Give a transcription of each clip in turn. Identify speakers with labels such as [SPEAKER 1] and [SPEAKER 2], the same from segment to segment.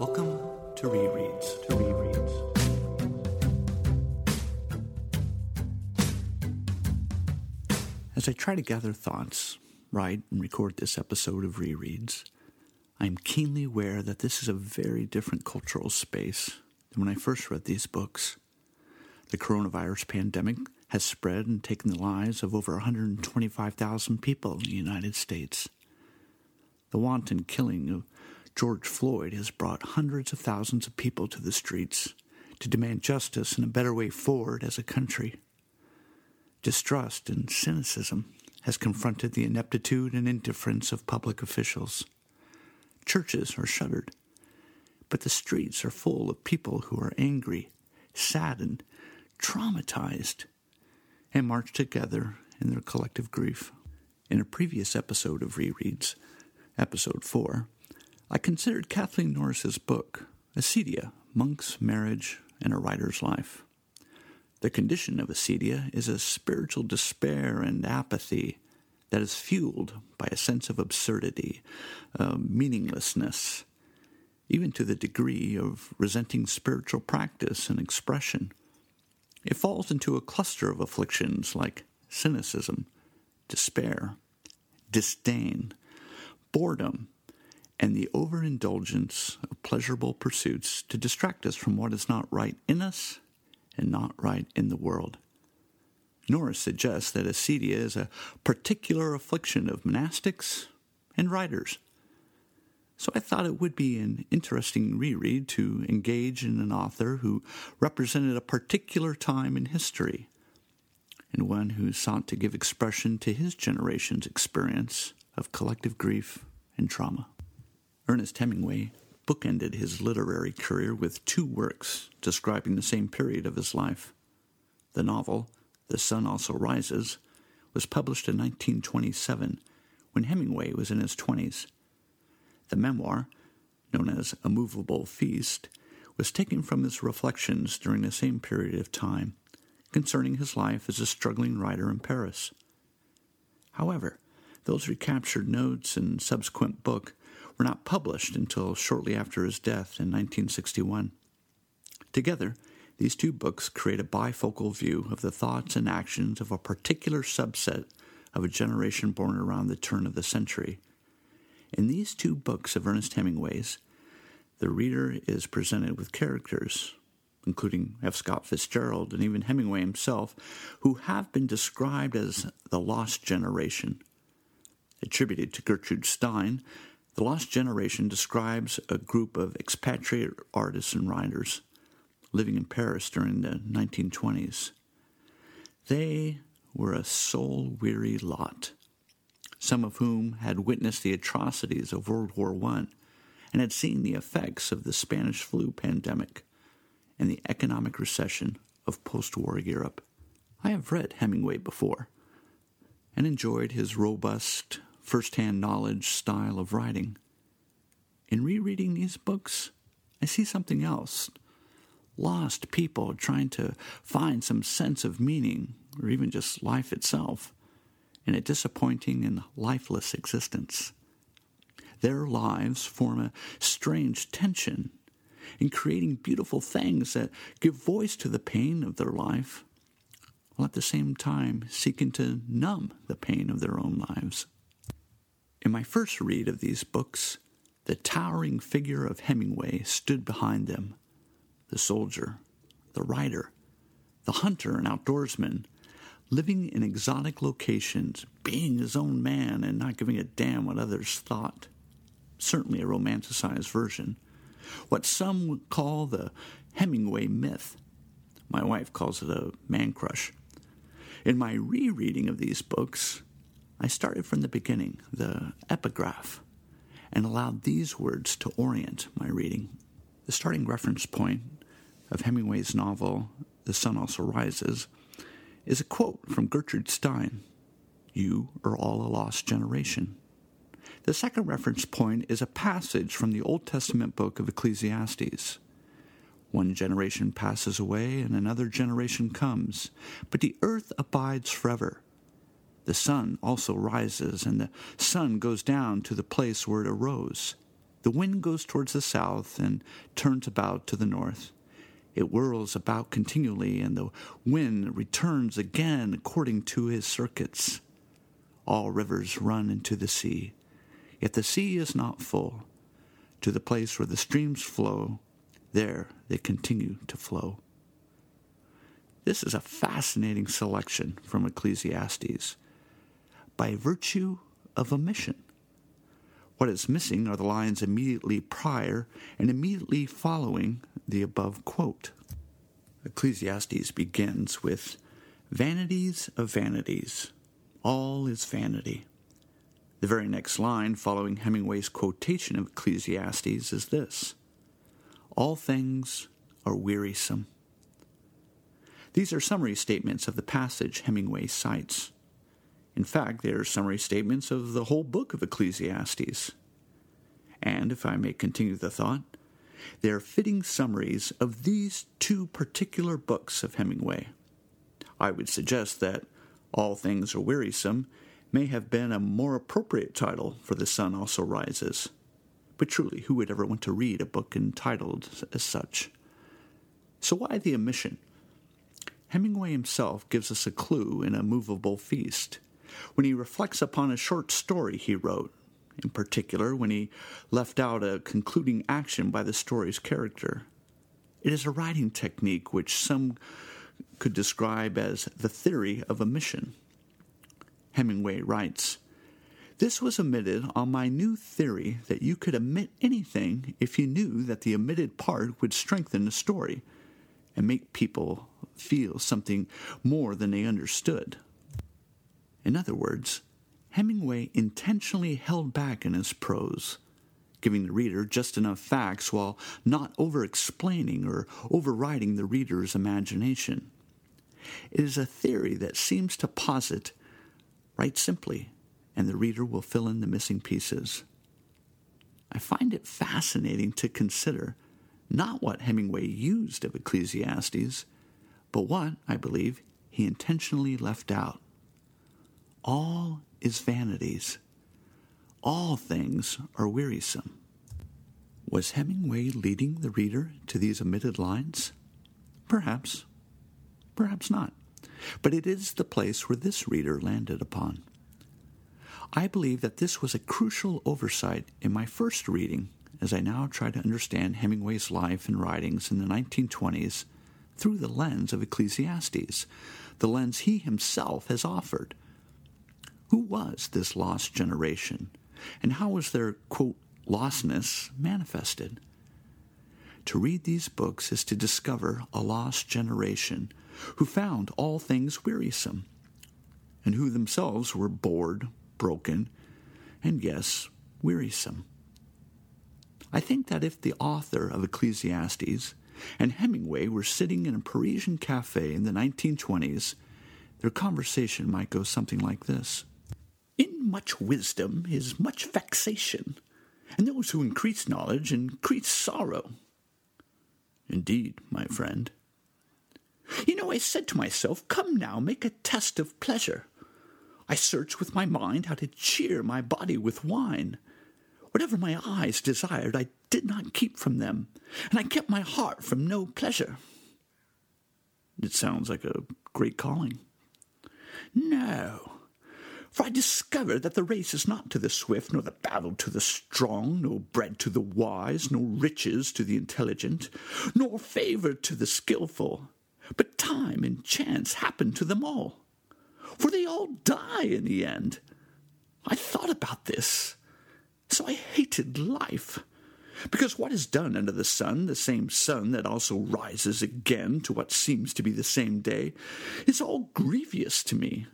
[SPEAKER 1] Welcome to Rereads. To Rereads. As I try to gather thoughts, write, and record this episode of Rereads, I am keenly aware that this is a very different cultural space than when I first read these books. The coronavirus pandemic has spread and taken the lives of over 125,000 people in the United States. The wanton killing of George Floyd has brought hundreds of thousands of people to the streets to demand justice and a better way forward as a country. Distrust and cynicism has confronted the ineptitude and indifference of public officials. Churches are shuttered, but the streets are full of people who are angry, saddened, traumatized, and march together in their collective grief. In a previous episode of Rereads, episode 4, I considered Kathleen Norris's book, Acedia Monks, Marriage, and a Writer's Life. The condition of acedia is a spiritual despair and apathy that is fueled by a sense of absurdity, uh, meaninglessness, even to the degree of resenting spiritual practice and expression. It falls into a cluster of afflictions like cynicism, despair, disdain, boredom, and the overindulgence of pleasurable pursuits to distract us from what is not right in us and not right in the world. Norris suggests that acedia is a particular affliction of monastics and writers. So I thought it would be an interesting reread to engage in an author who represented a particular time in history and one who sought to give expression to his generation's experience of collective grief and trauma. Ernest Hemingway bookended his literary career with two works describing the same period of his life. The novel, The Sun Also Rises, was published in 1927 when Hemingway was in his 20s. The memoir, known as A Moveable Feast, was taken from his reflections during the same period of time concerning his life as a struggling writer in Paris. However, those recaptured notes and subsequent book were not published until shortly after his death in 1961. Together, these two books create a bifocal view of the thoughts and actions of a particular subset of a generation born around the turn of the century. In these two books of Ernest Hemingway's, the reader is presented with characters, including F. Scott Fitzgerald and even Hemingway himself, who have been described as the lost generation. Attributed to Gertrude Stein, the Lost Generation describes a group of expatriate artists and writers living in Paris during the 1920s. They were a soul weary lot, some of whom had witnessed the atrocities of World War I and had seen the effects of the Spanish flu pandemic and the economic recession of post war Europe. I have read Hemingway before and enjoyed his robust, first hand knowledge style of writing. In rereading these books, I see something else lost people trying to find some sense of meaning, or even just life itself, in a disappointing and lifeless existence. Their lives form a strange tension in creating beautiful things that give voice to the pain of their life, while at the same time seeking to numb the pain of their own lives. In my first read of these books, the towering figure of Hemingway stood behind them. The soldier, the writer, the hunter and outdoorsman, living in exotic locations, being his own man and not giving a damn what others thought. Certainly a romanticized version. What some would call the Hemingway myth. My wife calls it a man crush. In my rereading of these books, I started from the beginning, the epigraph, and allowed these words to orient my reading. The starting reference point of Hemingway's novel, The Sun Also Rises, is a quote from Gertrude Stein You are all a lost generation. The second reference point is a passage from the Old Testament book of Ecclesiastes. One generation passes away and another generation comes, but the earth abides forever. The sun also rises, and the sun goes down to the place where it arose. The wind goes towards the south and turns about to the north. It whirls about continually, and the wind returns again according to his circuits. All rivers run into the sea, yet the sea is not full. To the place where the streams flow, there they continue to flow. This is a fascinating selection from Ecclesiastes by virtue of omission. What is missing are the lines immediately prior and immediately following the above quote. Ecclesiastes begins with Vanities of vanities, all is vanity. The very next line following Hemingway's quotation of Ecclesiastes is this All things are wearisome. These are summary statements of the passage Hemingway cites. In fact, they are summary statements of the whole book of Ecclesiastes. And, if I may continue the thought, they are fitting summaries of these two particular books of Hemingway. I would suggest that All Things Are Wearisome may have been a more appropriate title for The Sun Also Rises. But truly, who would ever want to read a book entitled as such? So why the omission? Hemingway himself gives us a clue in A Moveable Feast when he reflects upon a short story he wrote, in particular when he left out a concluding action by the story's character. It is a writing technique which some could describe as the theory of omission. Hemingway writes, This was omitted on my new theory that you could omit anything if you knew that the omitted part would strengthen the story and make people feel something more than they understood. In other words, Hemingway intentionally held back in his prose, giving the reader just enough facts while not over explaining or overriding the reader's imagination. It is a theory that seems to posit write simply, and the reader will fill in the missing pieces. I find it fascinating to consider not what Hemingway used of Ecclesiastes, but what, I believe, he intentionally left out. All is vanities. All things are wearisome. Was Hemingway leading the reader to these omitted lines? Perhaps. Perhaps not. But it is the place where this reader landed upon. I believe that this was a crucial oversight in my first reading as I now try to understand Hemingway's life and writings in the 1920s through the lens of Ecclesiastes, the lens he himself has offered who was this lost generation? And how was their, quote, lostness manifested? To read these books is to discover a lost generation who found all things wearisome, and who themselves were bored, broken, and yes, wearisome. I think that if the author of Ecclesiastes and Hemingway were sitting in a Parisian cafe in the 1920s, their conversation might go something like this. In much wisdom is much vexation, and those who increase knowledge increase sorrow. Indeed, my friend. You know, I said to myself, Come now, make a test of pleasure. I searched with my mind how to cheer my body with wine. Whatever my eyes desired, I did not keep from them, and I kept my heart from no pleasure. It sounds like a great calling. No, for I discover that the race is not to the swift, nor the battle to the strong, nor bread to the wise, nor riches to the intelligent, nor favor to the skilful, but time and chance happen to them all. For they all die in the end. I thought about this, so I hated life. Because what is done under the sun, the same sun that also rises again to what seems to be the same day, is all grievous to me.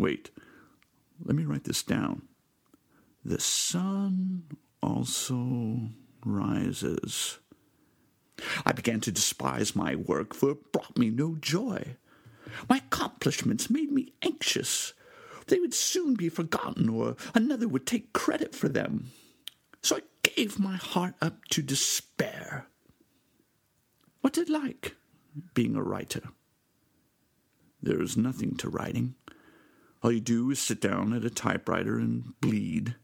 [SPEAKER 1] Wait, let me write this down. The sun also rises. I began to despise my work, for it brought me no joy. My accomplishments made me anxious. They would soon be forgotten, or another would take credit for them. So I gave my heart up to despair. What's it like, being a writer? There is nothing to writing. All you do is sit down at a typewriter and bleed.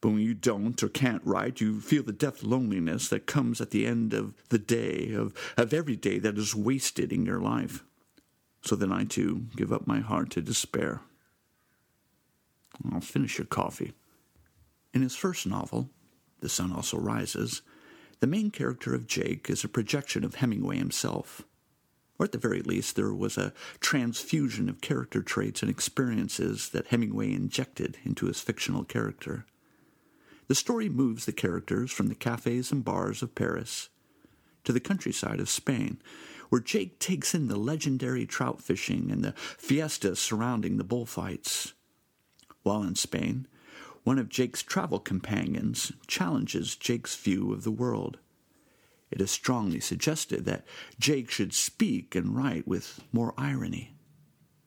[SPEAKER 1] But when you don't or can't write, you feel the death loneliness that comes at the end of the day, of, of every day that is wasted in your life. So then I too give up my heart to despair. I'll finish your coffee. In his first novel, The Sun Also Rises, the main character of Jake is a projection of Hemingway himself. Or at the very least, there was a transfusion of character traits and experiences that Hemingway injected into his fictional character. The story moves the characters from the cafes and bars of Paris to the countryside of Spain, where Jake takes in the legendary trout fishing and the fiestas surrounding the bullfights. While in Spain, one of Jake's travel companions challenges Jake's view of the world. It is strongly suggested that Jake should speak and write with more irony,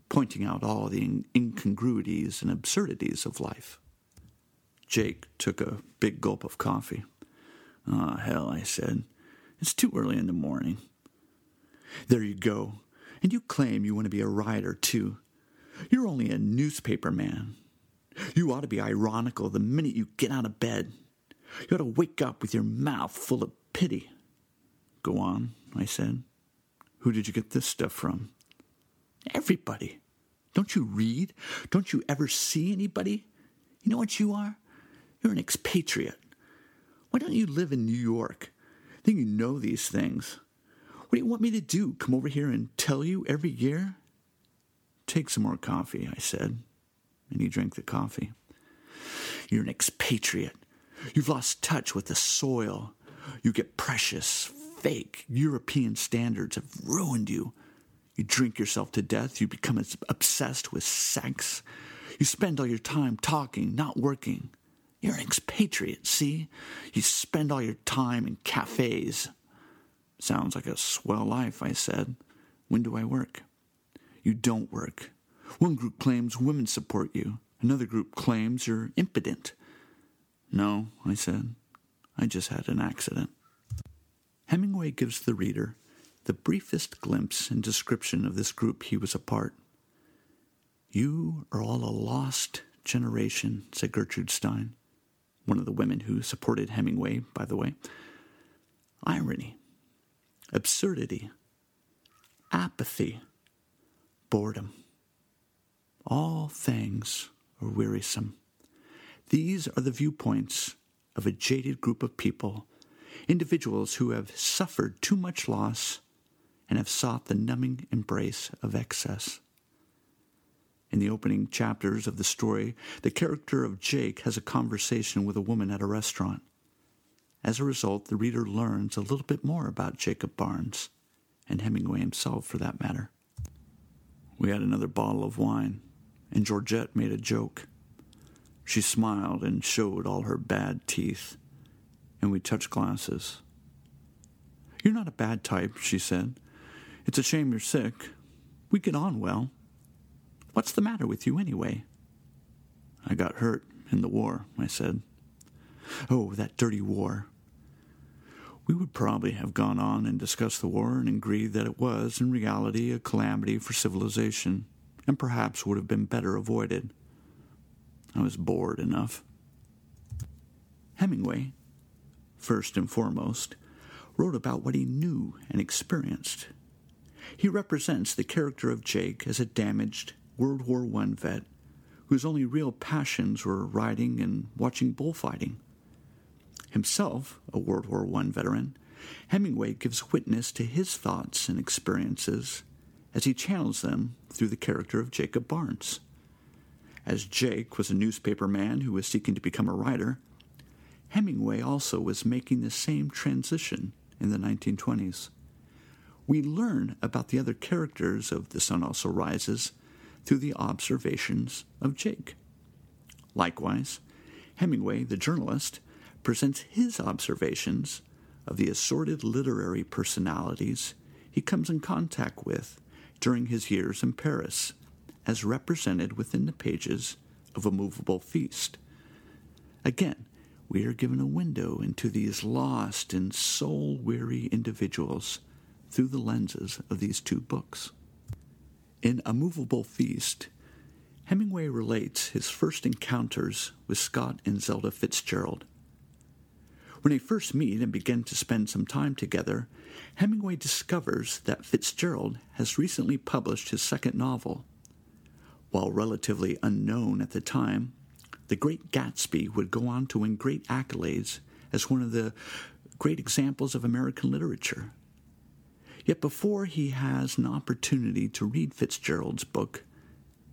[SPEAKER 1] pointing out all the incongruities and absurdities of life. Jake took a big gulp of coffee. Ah, oh, hell, I said. It's too early in the morning. There you go. And you claim you want to be a writer, too. You're only a newspaper man. You ought to be ironical the minute you get out of bed. You ought to wake up with your mouth full of pity. Go on, I said. Who did you get this stuff from? Everybody. Don't you read? Don't you ever see anybody? You know what you are? You're an expatriate. Why don't you live in New York? Then you know these things. What do you want me to do? Come over here and tell you every year? Take some more coffee, I said and he drank the coffee. You're an expatriate. You've lost touch with the soil. You get precious, fake European standards have ruined you. You drink yourself to death. You become obsessed with sex. You spend all your time talking, not working. You're an expatriate, see? You spend all your time in cafes. Sounds like a swell life, I said. When do I work? You don't work. One group claims women support you. Another group claims you're impotent. No, I said. I just had an accident. Hemingway gives the reader the briefest glimpse and description of this group he was a part. You are all a lost generation, said Gertrude Stein, one of the women who supported Hemingway, by the way. Irony, absurdity, apathy, boredom. All things are wearisome. These are the viewpoints of a jaded group of people, individuals who have suffered too much loss and have sought the numbing embrace of excess. In the opening chapters of the story, the character of Jake has a conversation with a woman at a restaurant. As a result, the reader learns a little bit more about Jacob Barnes, and Hemingway himself for that matter. We had another bottle of wine and Georgette made a joke. She smiled and showed all her bad teeth, and we touched glasses. You're not a bad type, she said. It's a shame you're sick. We get on well. What's the matter with you, anyway? I got hurt in the war, I said. Oh, that dirty war. We would probably have gone on and discussed the war and agreed that it was, in reality, a calamity for civilization and perhaps would have been better avoided. I was bored enough. Hemingway, first and foremost, wrote about what he knew and experienced. He represents the character of Jake as a damaged World War I vet whose only real passions were riding and watching bullfighting. Himself a World War I veteran, Hemingway gives witness to his thoughts and experiences as he channels them through the character of Jacob Barnes. As Jake was a newspaper man who was seeking to become a writer, Hemingway also was making the same transition in the 1920s. We learn about the other characters of The Sun Also Rises through the observations of Jake. Likewise, Hemingway, the journalist, presents his observations of the assorted literary personalities he comes in contact with during his years in Paris, as represented within the pages of A Moveable Feast. Again, we are given a window into these lost and soul weary individuals through the lenses of these two books. In A Moveable Feast, Hemingway relates his first encounters with Scott and Zelda Fitzgerald. When they first meet and begin to spend some time together, Hemingway discovers that Fitzgerald has recently published his second novel. While relatively unknown at the time, The Great Gatsby would go on to win great accolades as one of the great examples of American literature. Yet before he has an opportunity to read Fitzgerald's book,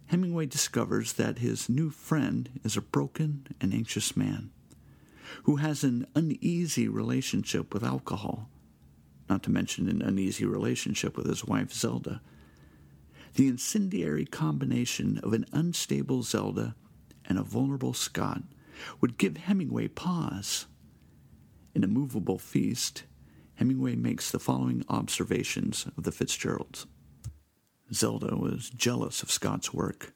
[SPEAKER 1] Hemingway discovers that his new friend is a broken and anxious man who has an uneasy relationship with alcohol, not to mention an uneasy relationship with his wife Zelda. The incendiary combination of an unstable Zelda and a vulnerable Scott would give Hemingway pause. In A Moveable Feast, Hemingway makes the following observations of the Fitzgeralds. Zelda was jealous of Scott's work,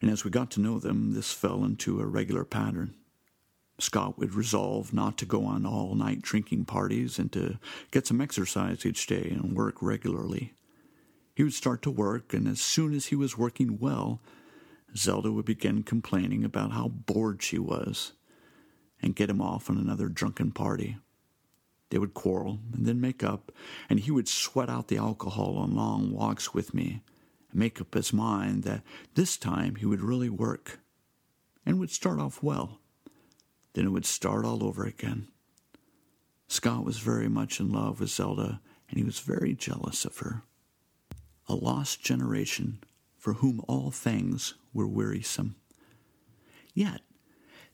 [SPEAKER 1] and as we got to know them, this fell into a regular pattern. Scott would resolve not to go on all night drinking parties and to get some exercise each day and work regularly. He would start to work, and as soon as he was working well, Zelda would begin complaining about how bored she was and get him off on another drunken party. They would quarrel and then make up, and he would sweat out the alcohol on long walks with me and make up his mind that this time he would really work and would start off well. Then it would start all over again. Scott was very much in love with Zelda, and he was very jealous of her. A lost generation for whom all things were wearisome. Yet,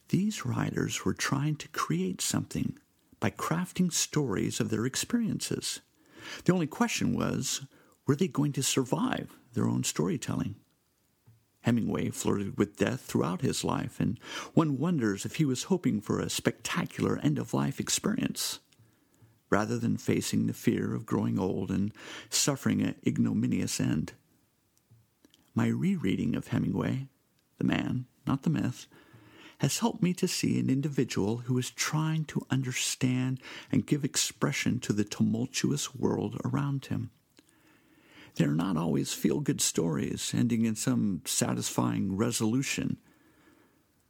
[SPEAKER 1] these writers were trying to create something by crafting stories of their experiences. The only question was were they going to survive their own storytelling? Hemingway flirted with death throughout his life, and one wonders if he was hoping for a spectacular end of life experience, rather than facing the fear of growing old and suffering an ignominious end. My rereading of Hemingway, the man, not the myth, has helped me to see an individual who is trying to understand and give expression to the tumultuous world around him. They're not always feel good stories ending in some satisfying resolution,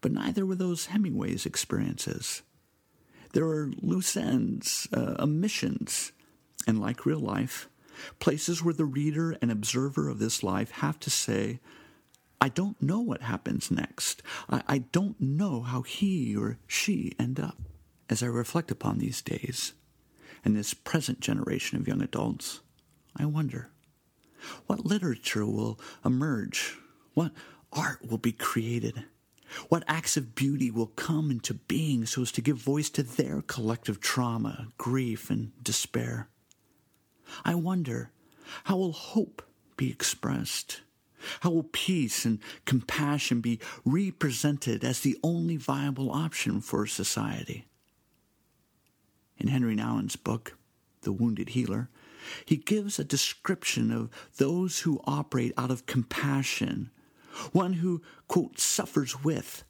[SPEAKER 1] but neither were those Hemingway's experiences. There are loose ends, uh, omissions, and like real life, places where the reader and observer of this life have to say, I don't know what happens next. I, I don't know how he or she end up. As I reflect upon these days and this present generation of young adults, I wonder what literature will emerge? What art will be created? What acts of beauty will come into being so as to give voice to their collective trauma, grief, and despair? I wonder how will hope be expressed? How will peace and compassion be represented as the only viable option for society? In Henri Nouwen's book, The Wounded Healer, he gives a description of those who operate out of compassion, one who, quote, suffers with.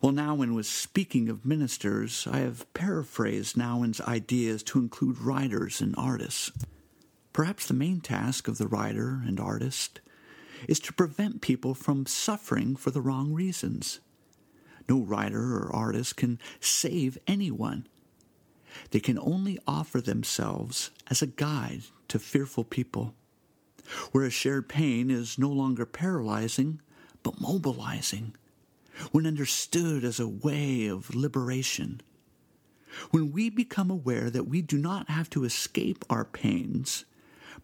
[SPEAKER 1] While Nouwen was speaking of ministers, I have paraphrased Nouwen's ideas to include writers and artists. Perhaps the main task of the writer and artist is to prevent people from suffering for the wrong reasons. No writer or artist can save anyone. They can only offer themselves as a guide to fearful people, where a shared pain is no longer paralyzing, but mobilizing, when understood as a way of liberation. When we become aware that we do not have to escape our pains,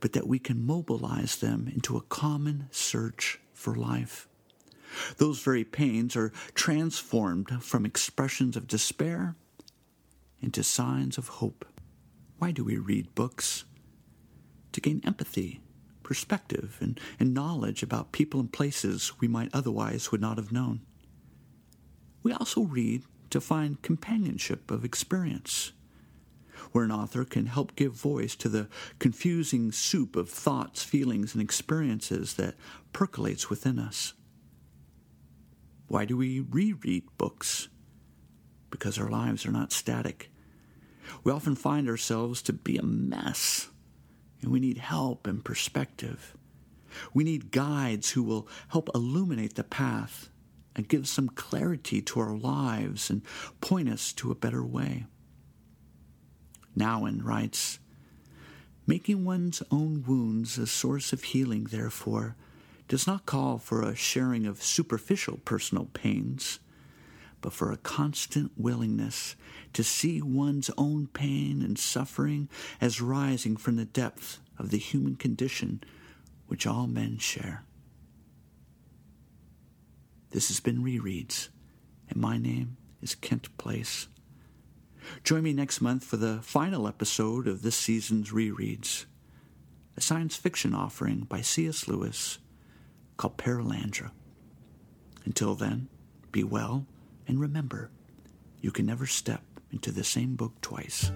[SPEAKER 1] but that we can mobilize them into a common search for life. Those very pains are transformed from expressions of despair into signs of hope. Why do we read books? To gain empathy, perspective, and, and knowledge about people and places we might otherwise would not have known. We also read to find companionship of experience, where an author can help give voice to the confusing soup of thoughts, feelings, and experiences that percolates within us. Why do we reread books? because our lives are not static. We often find ourselves to be a mess, and we need help and perspective. We need guides who will help illuminate the path and give some clarity to our lives and point us to a better way. Nouwen writes, Making one's own wounds a source of healing, therefore, does not call for a sharing of superficial personal pains, but for a constant willingness to see one's own pain and suffering as rising from the depth of the human condition which all men share. This has been Rereads, and my name is Kent Place. Join me next month for the final episode of this season's Rereads, a science fiction offering by C.S. Lewis called Perelandra. Until then, be well and remember, you can never step into the same book twice.